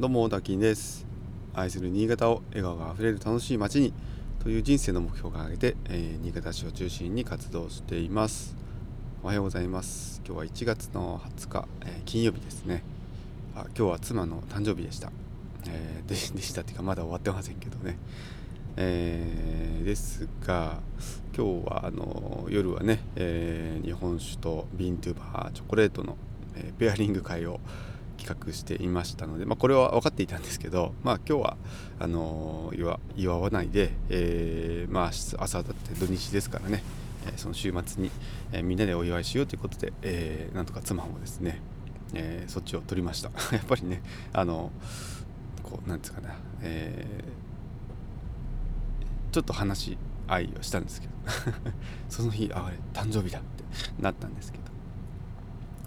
どうも大金です愛する新潟を笑顔があふれる楽しい街にという人生の目標を掲げて、えー、新潟市を中心に活動しています。おはようございます。今日は1月の20日、えー、金曜日ですね。あ今日は妻の誕生日でした、えー、ででしたっていうかまだ終わってませんけどね。えー、ですが今日はあの夜はね、えー、日本酒とビントゥーバーチョコレートの、えー、ペアリング会を企画していましたので、まあ、これは分かっていたんですけど、まあ、今日はあの祝祝わないで、えー、まあ、朝だって土日ですからね、えー、その週末に、えー、みんなでお祝いしようということで、えなんとか妻もですね、えそっちを取りました。やっぱりねあのこうなんですかね、えちょっと話し合いをしたんですけど その日あれ誕生日だってなったんですけど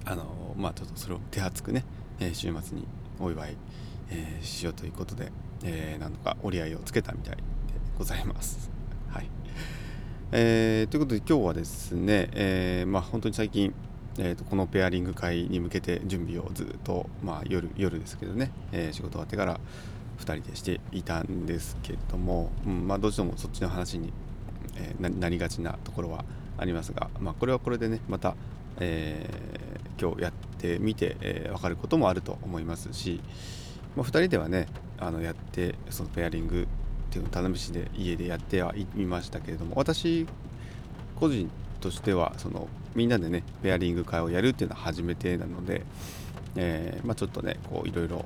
あのまあちょっとそれを手厚くねえ、週末にお祝い、えー、しようということで、えー、なんとか折り合いをつけたみたいでございます。はいえー、ということで今日はですね、えー、まあ、本当に最近、えーと、このペアリング会に向けて準備をずっと、まあ、夜夜ですけどね、え仕事終わってから2人でしていたんですけれども、うんまあ、どうしてもそっちの話に、えなりがちなところはありますが、まあ、これはこれでねまた、え今日やってみて、えー、分かることもあると思いますし、まあ、2人ではねあのやってそのペアリングっていうのを頼みしで家でやってはいましたけれども私個人としてはそのみんなでねペアリング会をやるっていうのは初めてなので、えー、まあ、ちょっとねこういろいろ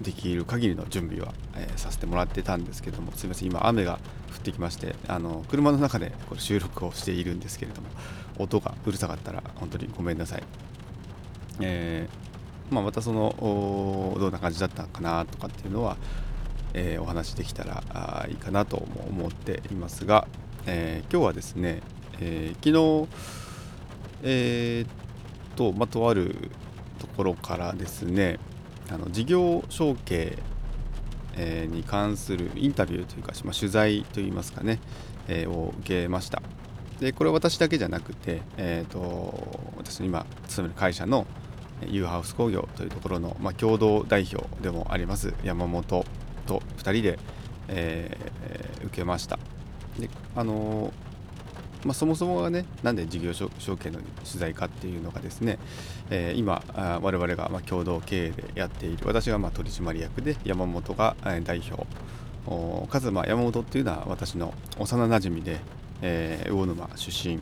できる限りの準備は、えー、させてもらってたんですけどもすいません今雨が降ってきましてあの車の中でこれ収録をしているんですけれども音がうるさかったら本当にごめんなさい、えー、まあ、またそのどんな感じだったかなとかっていうのは、えー、お話できたらいいかなと思っていますが、え今日はですね、え昨日えー、とまとあるところからですねあの事業承継、に関するインタビューというか、まあ、取材といいますかね、えー、を受けました。でこれは私だけじゃなくて、えーと、私の今勤める会社のユーハウス工業というところの、まあ、共同代表でもあります山本と2人で、えー、受けました。であのまあ、そもそもがねなんで事業承継の取材かっていうのがですね、えー、今我々がま共同経営でやっている私がま取締役で山本が代表。かつま山本っていうのは私の幼なじみで、えー、魚沼出身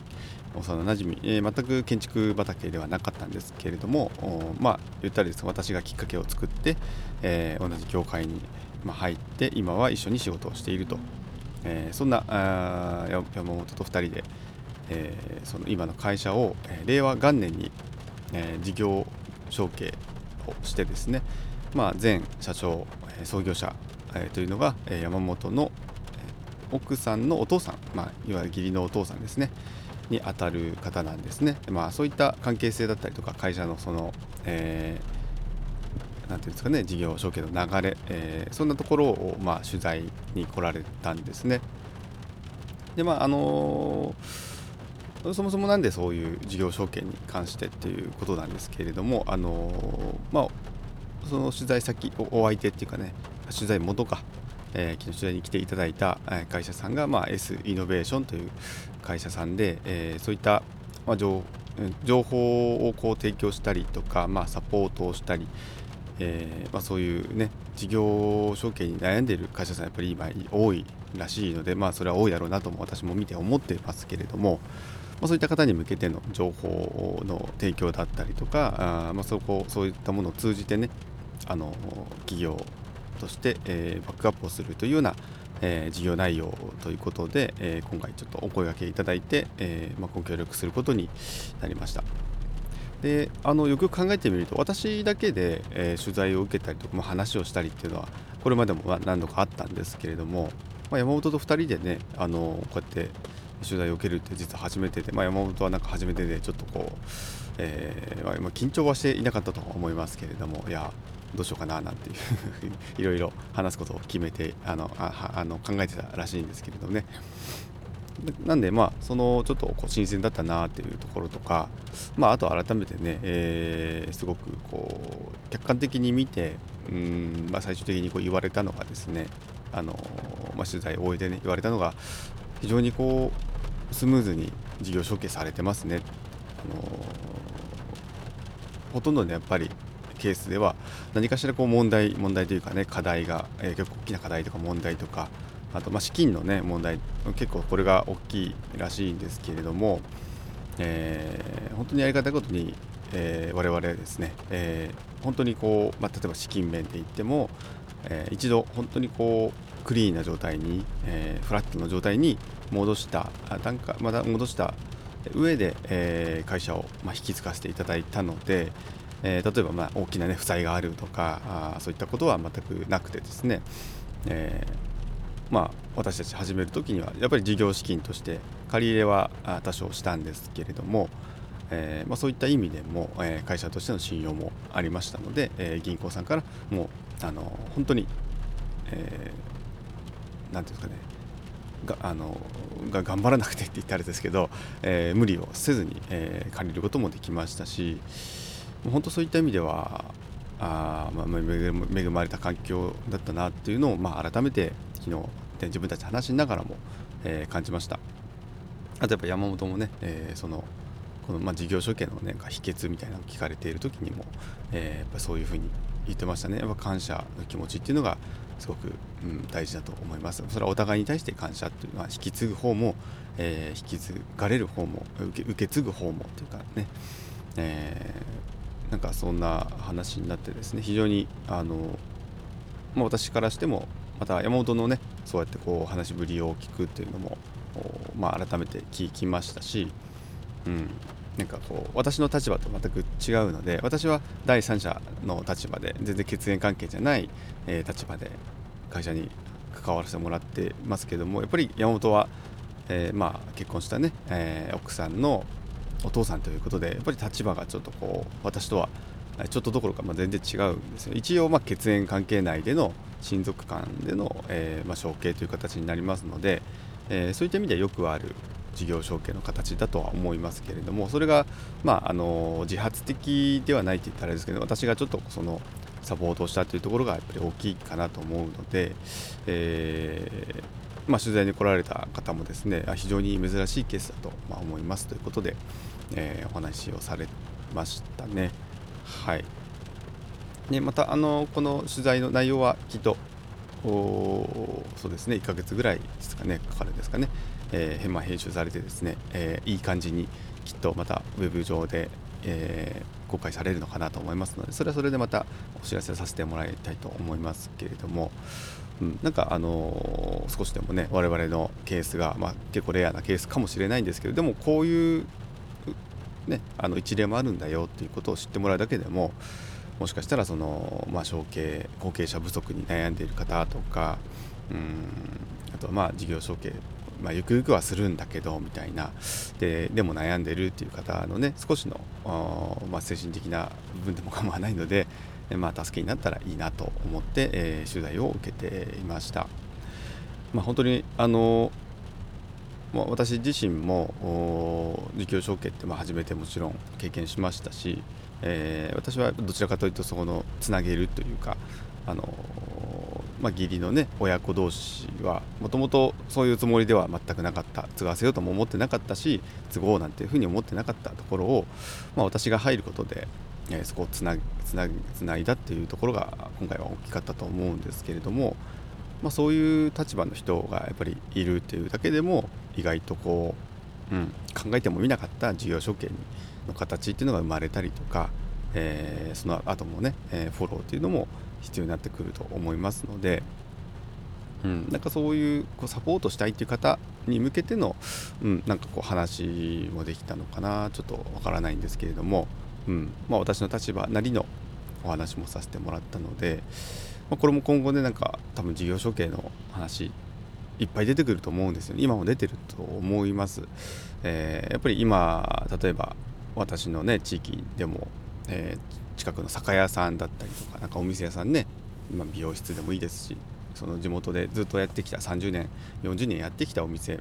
幼なじみ、えー、全く建築畑ではなかったんですけれどもまあ言ったらです私がきっかけを作って、えー、同じ業界に、入って今は一緒に仕事をしていると。えー、そんなあ山本と2人で、えー、その今の会社を、えー、令和元年に、え事業承継をしてですね、まあ、前社長、え創業者、えというのが、え山本の、奥さんのお父さん、まあ、いわゆる義理のお父さんですねにあたる方なんですね、まあ、そういった関係性だったりとか会社のその、えーなんていうんですかね事業承継の流れ、えー、そんなところを、まあ、取材に来られたんですね。でまああのー、そもそもなんでそういう事業承継に関してっていうことなんですけれども、あのー、まあ、その取材先お相手っていうかね取材元か、えー、昨日取材に来ていただいた会社さんが、まあ、S イノベーションという会社さんで、えー、そういった、まあ、情報をこう提供したりとか、まあ、サポートをしたり、えー、まあ、そういうね事業承継に悩んでいる会社さんやっぱり今多いらしいのでまあそれは多いだろうなとも私も見て思ってますけれども、ま、そういった方に向けての情報の提供だったりとかあ、まあ、そこそういったものを通じてねあの企業として、えー、バックアップをするというような、えー、事業内容ということで、えー、今回ちょっとお声がけいただいて、えまあ、ご協力することになりました。であのよく考えてみると私だけで、え、取材を受けたりとか、まあ、話をしたりっていうのはこれまでも何度かあったんですけれども、まあ、山本と2人でねあのこうやって取材を受けるって実は初めてで、まあ、山本はなんか初めてでちょっとこう、えーまあ、緊張はしていなかったと思いますけれどもいやどうしようかななんていう いろいろ話すことを決めてあのあの考えてたらしいんですけれどもね。なんでまあそのちょっとこう新鮮だったなっていうところとかまああと改めてね、えー、すごくこう客観的に見てうん、まあ、最終的にこう言われたのがですねあの、まあ、取材を終えてね言われたのが非常にこうスムーズに事業承継されてますね。あのほとんどねやっぱりケースでは何かしらこう問題問題というかね課題が、えー、結構大きな課題とか問題とかあとまあ資金のね問題結構これが大きいらしいんですけれども、えー、本当にありがたいことに、えー、我々ですね、えー、本当にこう、まあ、例えば資金面で言っても、えー、一度本当にこうクリーンな状態に、えー、フラットの状態に戻した段階まだ戻した上で、えー、会社を、まあ、引き継がせていただいたので、えー、例えばまあ大きな、ね、負債があるとかあそういったことは全くなくてですね、えー、まあ、私たち始める時にはやっぱり事業資金として借り入れは多少したんですけれども、えー、まあ、そういった意味でも、え会社としての信用もありましたので、え銀行さんからもうあの本当に何、えー、て言うんですかねがあのが頑張らなくてって言ったらあれですけど、えー、無理をせずに、えー、借りることもできましたし本当そういった意味ではあ、まあ、恵まれた環境だったなっていうのを、まあ、改めて昨日自分たち話しながらも、えー、感じました。あとやっぱ山本もね、えー、そのこの、まあ、事業所系の、ね、秘訣みたいなのを聞かれている時にも、えー、やっぱそういうふうに言ってましたね。やっぱ感謝の気持ちっていうのがすごく、うん、大事だと思います。それはお互いに対して感謝っていうのは引き継ぐ方も、えー、引き継がれる方も受け継ぐ方もっていうかね、えー、なんかそんな話になってですね非常にあの、まあ、私からしてもまた山本のねそうやってこう話ぶりを聞くっていうのも、まあ、改めて聞きましたし、うん、なんかこう私の立場と全く違うので私は第三者の立場で全然血縁関係じゃない、えー、立場で会社に関わらせてもらってますけどもやっぱり山本は、えー、まあ結婚したね、えー、奥さんのお父さんということでやっぱり立場がちょっとこう私とはちょっとどころかまあ全然違うんですよ。一応ま血縁関係内での親族間での、えーまあ、承継という形になりますので、えー、そういった意味ではよくある事業承継の形だとは思いますけれどもそれが、まあ、あの自発的ではないと言ったらあれですけど私がちょっとそのサポートをしたというところがやっぱり大きいかなと思うので、えー、まあ、取材に来られた方もですね非常に珍しいケースだと思います。ということで、えー、お話をされましたね。はい。ね、またあのこの取材の内容はきっとそうですね1ヶ月ぐらいですかねかかるんですかね、えー、まあ、編集されてですね、えー、いい感じにきっとまたウェブ上で、えー、公開されるのかなと思いますのでそれはそれでまたお知らせさせてもらいたいと思いますけれども、うん、なんかあの少しでもね我々のケースが、まあ、結構レアなケースかもしれないんですけどでもこういうね、あの一例もあるんだよっていうことを知ってもらうだけでももしかしたらその、まあ、承継後継者不足に悩んでいる方とかうんあとはまあ事業承継まあ、ゆくゆくはするんだけどみたいなででも悩んでるっていう方のね少しの、まあ、精神的な部分でも構わないので、まあ、助けになったらいいなと思って、えー、取材を受けていました。まあ、本当にあのま、私自身も事業承継ってま初めてもちろん経験しましたし、えー、私はどちらかというとそこのつなげるというかあのまあ、義理のね親子同士はもともとそういうつもりでは全くなかった継がせようとも思ってなかったし都合なんていうふうに思ってなかったところを、まあ、私が入ることで、え、そこをつなつなつないだっていうところが今回は大きかったと思うんですけれども、まあ、そういう立場の人がやっぱりいるっていうだけでも意外とこう、うん、考えてもみなかった事業承継の形っていうのが生まれたりとか、えー、その後もね、え、フォローっていうのも必要になってくると思いますので、うん、なんかそういうこうサポートしたいっていう方に向けての、うん、なんかこう話もできたのかなちょっとわからないんですけれども、うん。まあ、私の立場なりのお話もさせてもらったので、まあ、これも今後ねなんか多分事業承継の話いっぱい出てくると思うんですよね。今も出てると思います、えー、やっぱり今例えば私のね地域でも、えー、近くの酒屋さんだったりとかなんかお店屋さんね、まあ、美容室でもいいですしその地元でずっとやってきた30年40年やってきたお店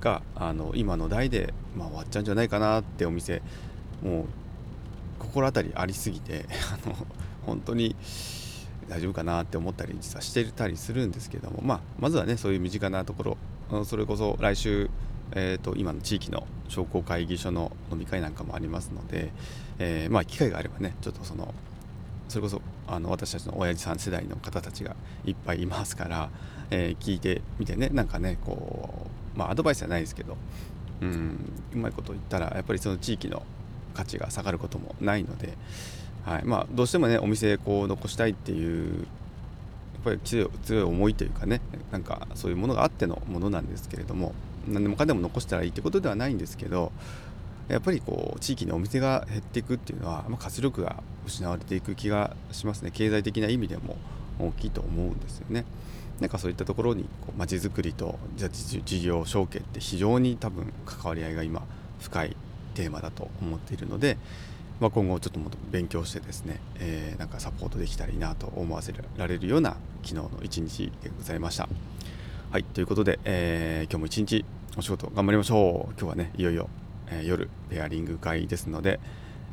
があの今の代で、まあ、終わっちゃうんじゃないかなってお店もう心当たりありすぎて あの本当に大丈夫かなって思ったり実はしてたりするんですけども、まあ、まずはねそういう身近なところそれこそ来週、えーと、今の地域の商工会議所の飲み会なんかもありますので、えー、まあ、機会があればねちょっとそのそれこそあの私たちの親父さん世代の方たちがいっぱいいますから、えー、聞いてみてねなんかねこうまあアドバイスじゃないですけどうんうまいこと言ったらやっぱりその地域の価値が下がることもないので、はいまあ、どうしてもねお店こう残したいっていうやっぱり強い思いというかねなんかそういうものがあってのものなんですけれども何でもかんでも残したらいいってことではないんですけどやっぱりこう地域のお店が減っていくっていうのは、まあ、活力が失われていく気がしますね経済的な意味でも大きいと思うんですよね。なんかそういったところにこう街づくりと事業承継って非常に多分関わり合いが今深いテーマだと思っているので、まあ、今後ちょっともっと勉強してですね、えー、なんかサポートできたらいいなと思わせられるような昨日の一日でございました。はいということで、えー、今日も一日お仕事頑張りましょう今日はねいよいよ、えー、夜ペアリング会ですので、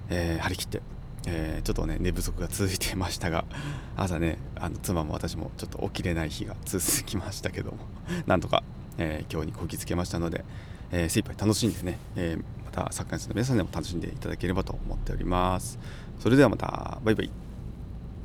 え張り切ってえー、ちょっとね寝不足が続いてましたが 朝ねあの妻も私もちょっと起きれない日が続きましたけども なんとか、えー、今日にこぎつけましたので、えー、精一杯楽しんでね、えー、たサッカーの皆さんでも楽しんでいただければと思っております。それではまた。バイバイ。